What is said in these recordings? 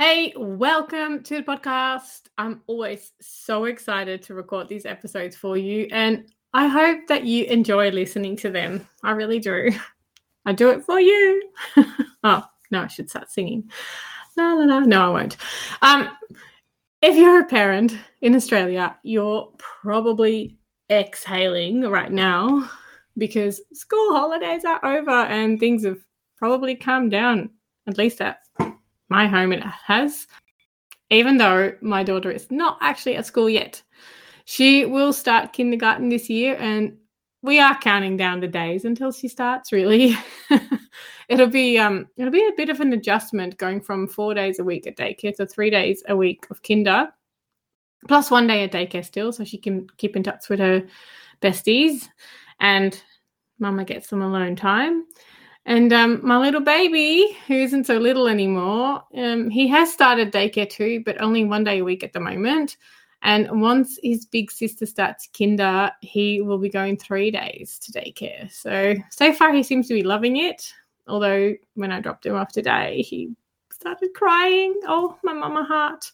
Hey, welcome to the podcast. I'm always so excited to record these episodes for you, and I hope that you enjoy listening to them. I really do. I do it for you. oh, no, I should start singing. No, no, no, no, I won't. Um, if you're a parent in Australia, you're probably exhaling right now because school holidays are over and things have probably calmed down, at least at my home it has, even though my daughter is not actually at school yet. She will start kindergarten this year, and we are counting down the days until she starts. Really, it'll be um, it'll be a bit of an adjustment going from four days a week at daycare to three days a week of kinder, plus one day at daycare still, so she can keep in touch with her besties, and Mama gets some alone time. And um, my little baby, who isn't so little anymore, um, he has started daycare too, but only one day a week at the moment. And once his big sister starts kinder, he will be going three days to daycare. So, so far, he seems to be loving it. Although, when I dropped him off today, he started crying. Oh, my mama heart.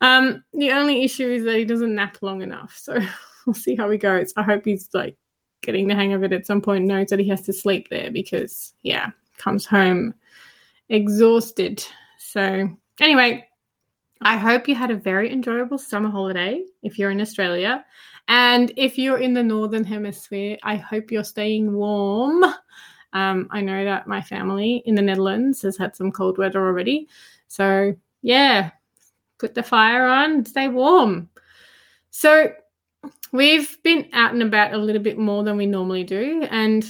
Um, the only issue is that he doesn't nap long enough. So, we'll see how he goes. I hope he's like getting the hang of it at some point knows that he has to sleep there because yeah comes home exhausted. So anyway i hope you had a very enjoyable summer holiday if you're in australia. And if you're in the northern hemisphere i hope you're staying warm. Um, i know that my family in the netherlands has had some cold weather already. So yeah put the fire on stay warm. So we've been out and about a little bit more than we normally do. And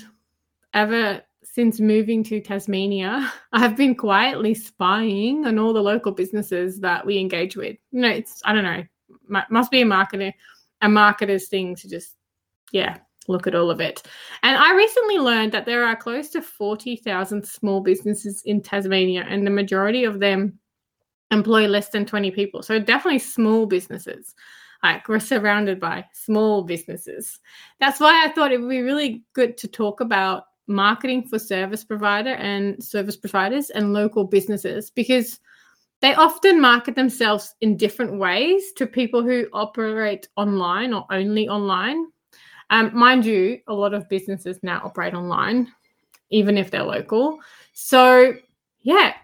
ever since moving to Tasmania, I've been quietly spying on all the local businesses that we engage with. You know, it's, I don't know, must be a marketer, a marketer's thing to just, yeah, look at all of it. And I recently learned that there are close to 40,000 small businesses in Tasmania, and the majority of them employ less than 20 people. So definitely small businesses. Like we're surrounded by small businesses. That's why I thought it would be really good to talk about marketing for service provider and service providers and local businesses because they often market themselves in different ways to people who operate online or only online. Um, mind you, a lot of businesses now operate online, even if they're local. So, yeah,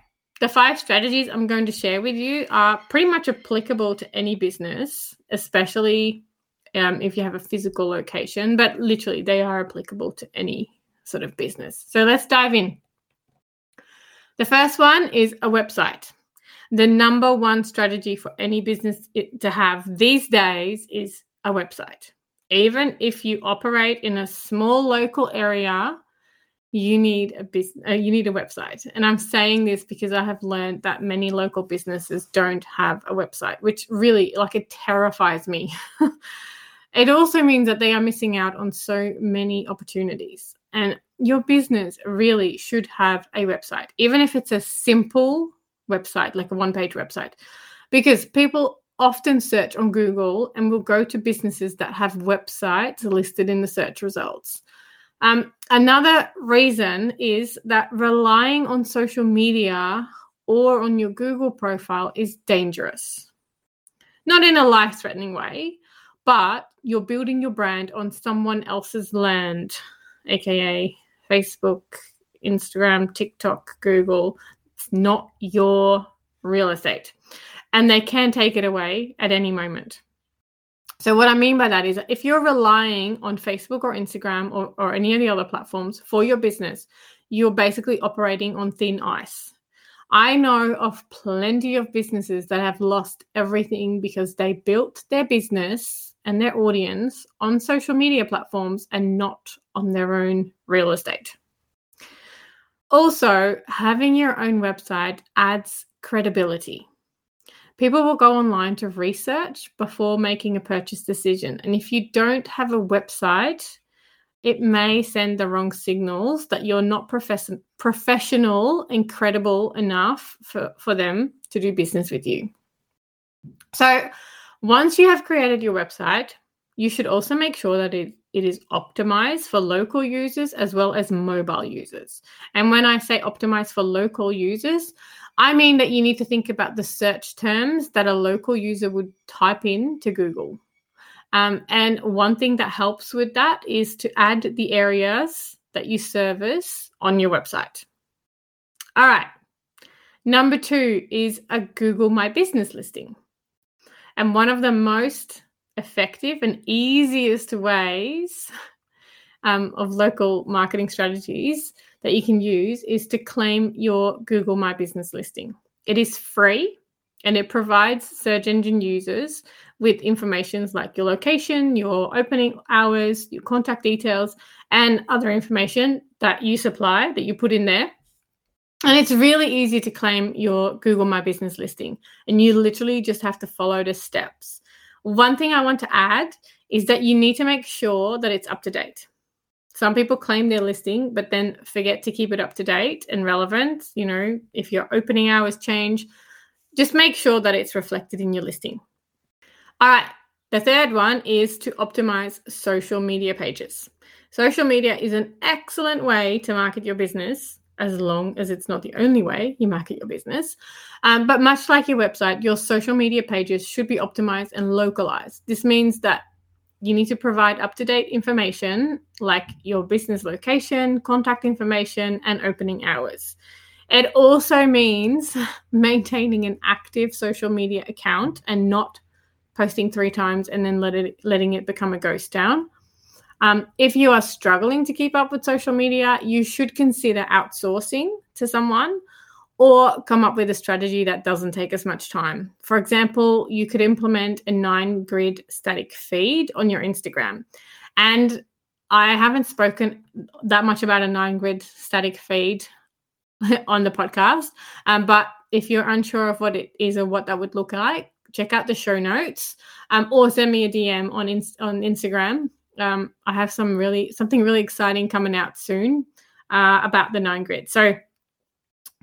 the five strategies I'm going to share with you are pretty much applicable to any business, especially um, if you have a physical location, but literally they are applicable to any sort of business. So let's dive in. The first one is a website. The number one strategy for any business to have these days is a website. Even if you operate in a small local area, you need a business uh, you need a website. And i'm saying this because i have learned that many local businesses don't have a website which really like it terrifies me. It also means that they are missing out on so many opportunities. And your business really should have a website even if it's a simple website like a one page website. Because people often search on google and will go to businesses that have websites listed in the search results um, another reason is that relying on social media or on your Google profile is dangerous. Not in a life threatening way, but you're building your brand on someone else's land, aka Facebook, Instagram, TikTok, Google. It's not your real estate. And they can take it away at any moment. So, what I mean by that is if you're relying on Facebook or Instagram or, or any of the other platforms for your business, you're basically operating on thin ice. I know of plenty of businesses that have lost everything because they built their business and their audience on social media platforms and not on their own real estate. Also, having your own website adds credibility. People will go online to research before making a purchase decision. And if you don't have a website, it may send the wrong signals that you're not profess- professional and credible enough for, for them to do business with you. So, once you have created your website, you should also make sure that it, it is optimized for local users as well as mobile users. And when I say optimized for local users, I mean that you need to think about the search terms that a local user would type in to Google. Um, and one thing that helps with that is to add the areas that you service on your website. All right. Number two is a Google My Business listing. And one of the most effective and easiest ways um, of local marketing strategies that you can use is to claim your Google My Business listing. It is free and it provides search engine users with information like your location, your opening hours, your contact details, and other information that you supply that you put in there. And it's really easy to claim your Google My Business listing. And you literally just have to follow the steps. One thing I want to add is that you need to make sure that it's up to date. Some people claim their listing, but then forget to keep it up to date and relevant. You know, if your opening hours change, just make sure that it's reflected in your listing. All right. The third one is to optimize social media pages. Social media is an excellent way to market your business as long as it's not the only way you market your business. Um, but much like your website, your social media pages should be optimized and localized. This means that you need to provide up to date information like your business location, contact information, and opening hours. It also means maintaining an active social media account and not posting three times and then let it, letting it become a ghost town. Um, if you are struggling to keep up with social media, you should consider outsourcing to someone or come up with a strategy that doesn't take as much time. For example, you could implement a nine grid static feed on your Instagram. And I haven't spoken that much about a nine grid static feed on the podcast. Um, but if you're unsure of what it is or what that would look like, check out the show notes um, or send me a DM on, in- on Instagram. Um, I have some really something really exciting coming out soon uh, about the nine grid. So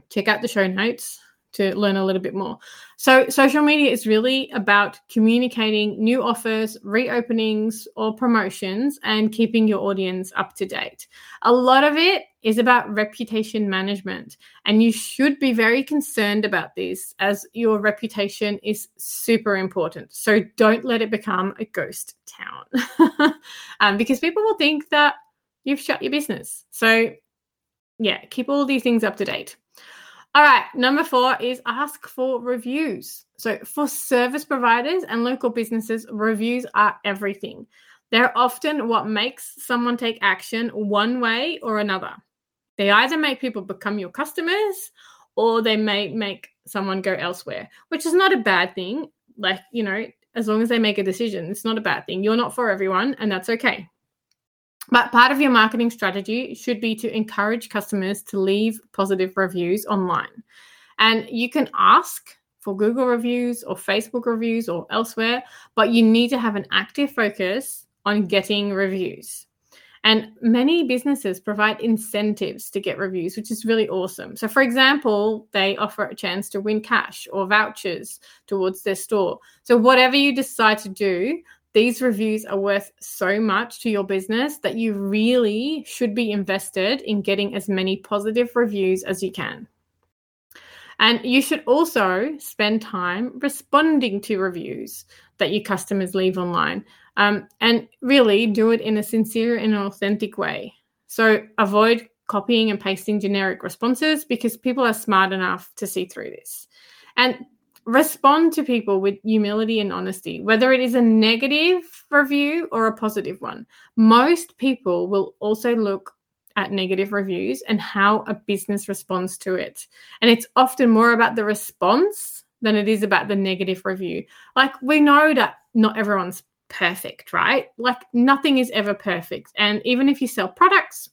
check out the show notes to learn a little bit more. So, social media is really about communicating new offers, reopenings, or promotions and keeping your audience up to date. A lot of it is about reputation management, and you should be very concerned about this as your reputation is super important. So, don't let it become a ghost town um, because people will think that you've shut your business. So, yeah, keep all these things up to date. All right, number four is ask for reviews. So, for service providers and local businesses, reviews are everything. They're often what makes someone take action one way or another. They either make people become your customers or they may make someone go elsewhere, which is not a bad thing. Like, you know, as long as they make a decision, it's not a bad thing. You're not for everyone, and that's okay. But part of your marketing strategy should be to encourage customers to leave positive reviews online. And you can ask for Google reviews or Facebook reviews or elsewhere, but you need to have an active focus on getting reviews. And many businesses provide incentives to get reviews, which is really awesome. So, for example, they offer a chance to win cash or vouchers towards their store. So, whatever you decide to do, these reviews are worth so much to your business that you really should be invested in getting as many positive reviews as you can. And you should also spend time responding to reviews that your customers leave online um, and really do it in a sincere and authentic way. So avoid copying and pasting generic responses because people are smart enough to see through this. And respond to people with humility and honesty, whether it is a negative review or a positive one. Most people will also look at negative reviews and how a business responds to it. And it's often more about the response than it is about the negative review. Like we know that not everyone's perfect, right? Like nothing is ever perfect. And even if you sell products,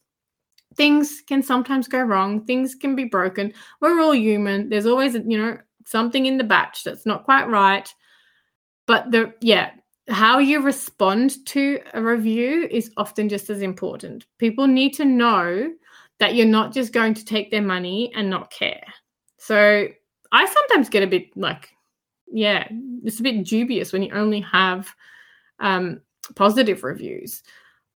things can sometimes go wrong, things can be broken. We're all human. There's always, you know, something in the batch that's not quite right. But the yeah, how you respond to a review is often just as important. People need to know that you're not just going to take their money and not care. So I sometimes get a bit like, yeah, it's a bit dubious when you only have um, positive reviews.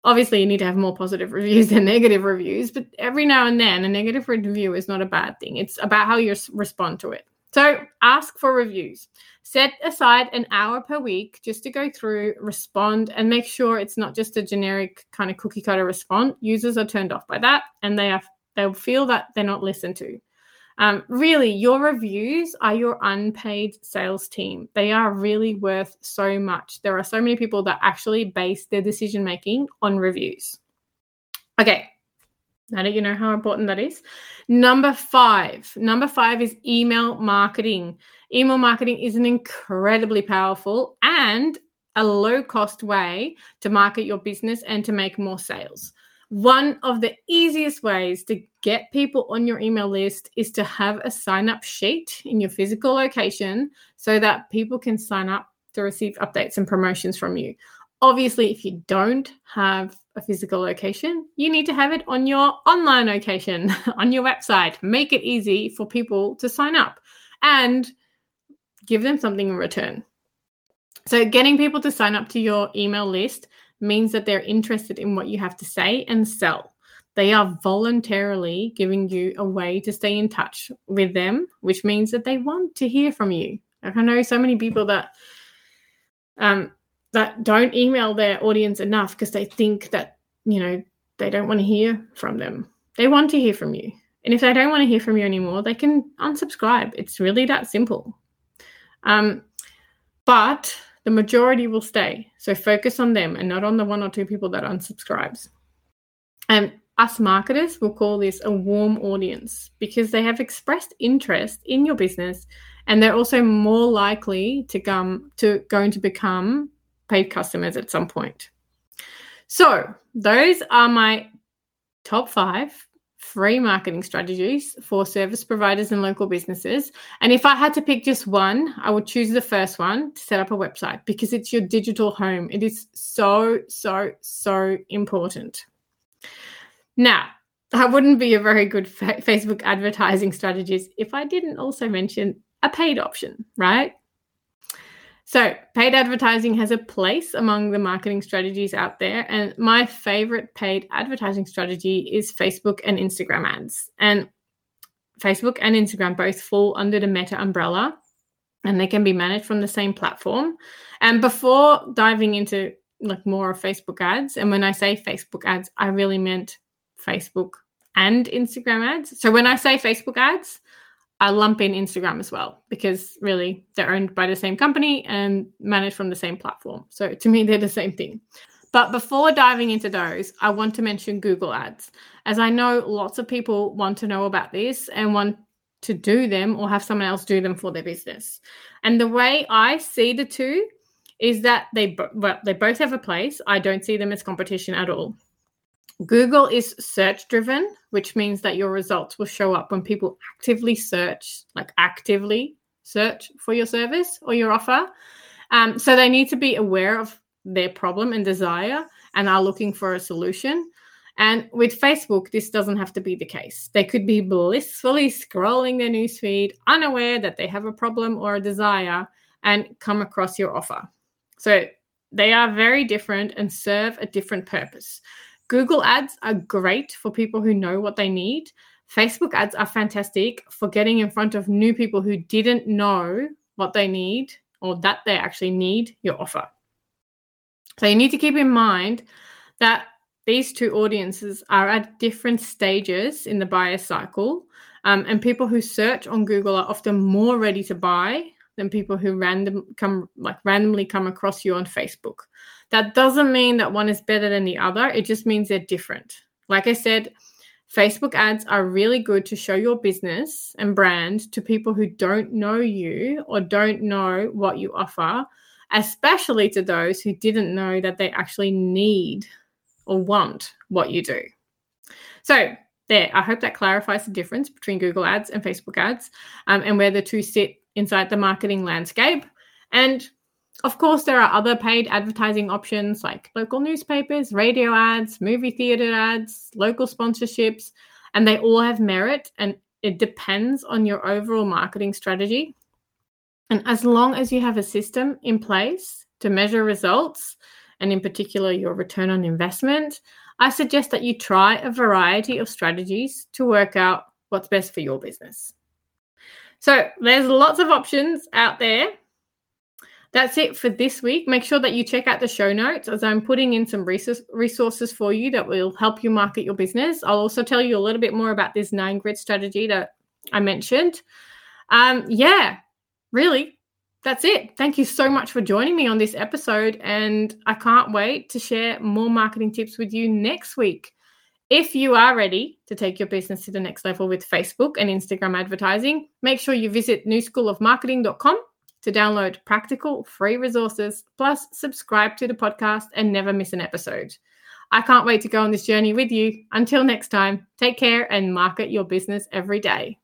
Obviously, you need to have more positive reviews than negative reviews, but every now and then, a negative review is not a bad thing. It's about how you respond to it. So ask for reviews. Set aside an hour per week just to go through, respond, and make sure it's not just a generic kind of cookie cutter response. Users are turned off by that, and they are they'll feel that they're not listened to. Um, really, your reviews are your unpaid sales team. They are really worth so much. There are so many people that actually base their decision making on reviews. Okay, now that you know how important that is. Number five. Number five is email marketing. Email marketing is an incredibly powerful and a low cost way to market your business and to make more sales. One of the easiest ways to get people on your email list is to have a sign up sheet in your physical location so that people can sign up to receive updates and promotions from you. Obviously, if you don't have a physical location, you need to have it on your online location, on your website. Make it easy for people to sign up and give them something in return. So, getting people to sign up to your email list means that they're interested in what you have to say and sell. They are voluntarily giving you a way to stay in touch with them, which means that they want to hear from you. I know so many people that um, that don't email their audience enough because they think that you know they don't want to hear from them. They want to hear from you, and if they don't want to hear from you anymore, they can unsubscribe. It's really that simple. Um, but the majority will stay. So focus on them and not on the one or two people that unsubscribes. And us marketers will call this a warm audience because they have expressed interest in your business and they're also more likely to come to going to become paid customers at some point. So, those are my top 5 free marketing strategies for service providers and local businesses. And if I had to pick just one, I would choose the first one to set up a website because it's your digital home. It is so, so, so important. Now, I wouldn't be a very good fa- Facebook advertising strategist if I didn't also mention a paid option, right? So, paid advertising has a place among the marketing strategies out there. And my favorite paid advertising strategy is Facebook and Instagram ads. And Facebook and Instagram both fall under the Meta umbrella and they can be managed from the same platform. And before diving into like more of Facebook ads, and when I say Facebook ads, I really meant Facebook and Instagram ads. So when I say Facebook ads, I lump in Instagram as well because really they're owned by the same company and managed from the same platform. So to me, they're the same thing. But before diving into those, I want to mention Google Ads, as I know lots of people want to know about this and want to do them or have someone else do them for their business. And the way I see the two is that they well, they both have a place. I don't see them as competition at all. Google is search driven, which means that your results will show up when people actively search, like actively search for your service or your offer. Um, so they need to be aware of their problem and desire and are looking for a solution. And with Facebook, this doesn't have to be the case. They could be blissfully scrolling their newsfeed, unaware that they have a problem or a desire, and come across your offer. So they are very different and serve a different purpose. Google ads are great for people who know what they need. Facebook ads are fantastic for getting in front of new people who didn't know what they need or that they actually need your offer. So you need to keep in mind that these two audiences are at different stages in the buyer cycle. Um, and people who search on Google are often more ready to buy than people who random come like randomly come across you on Facebook. That doesn't mean that one is better than the other. It just means they're different. Like I said, Facebook ads are really good to show your business and brand to people who don't know you or don't know what you offer, especially to those who didn't know that they actually need or want what you do. So, there, I hope that clarifies the difference between Google ads and Facebook ads um, and where the two sit inside the marketing landscape. And of course, there are other paid advertising options like local newspapers, radio ads, movie theater ads, local sponsorships, and they all have merit and it depends on your overall marketing strategy. And as long as you have a system in place to measure results, and in particular your return on investment, I suggest that you try a variety of strategies to work out what's best for your business. So there's lots of options out there that's it for this week. Make sure that you check out the show notes as I'm putting in some resources for you that will help you market your business. I'll also tell you a little bit more about this nine grid strategy that I mentioned. Um, yeah, really, that's it. Thank you so much for joining me on this episode. And I can't wait to share more marketing tips with you next week. If you are ready to take your business to the next level with Facebook and Instagram advertising, make sure you visit newschoolofmarketing.com to download practical free resources, plus subscribe to the podcast and never miss an episode. I can't wait to go on this journey with you. Until next time, take care and market your business every day.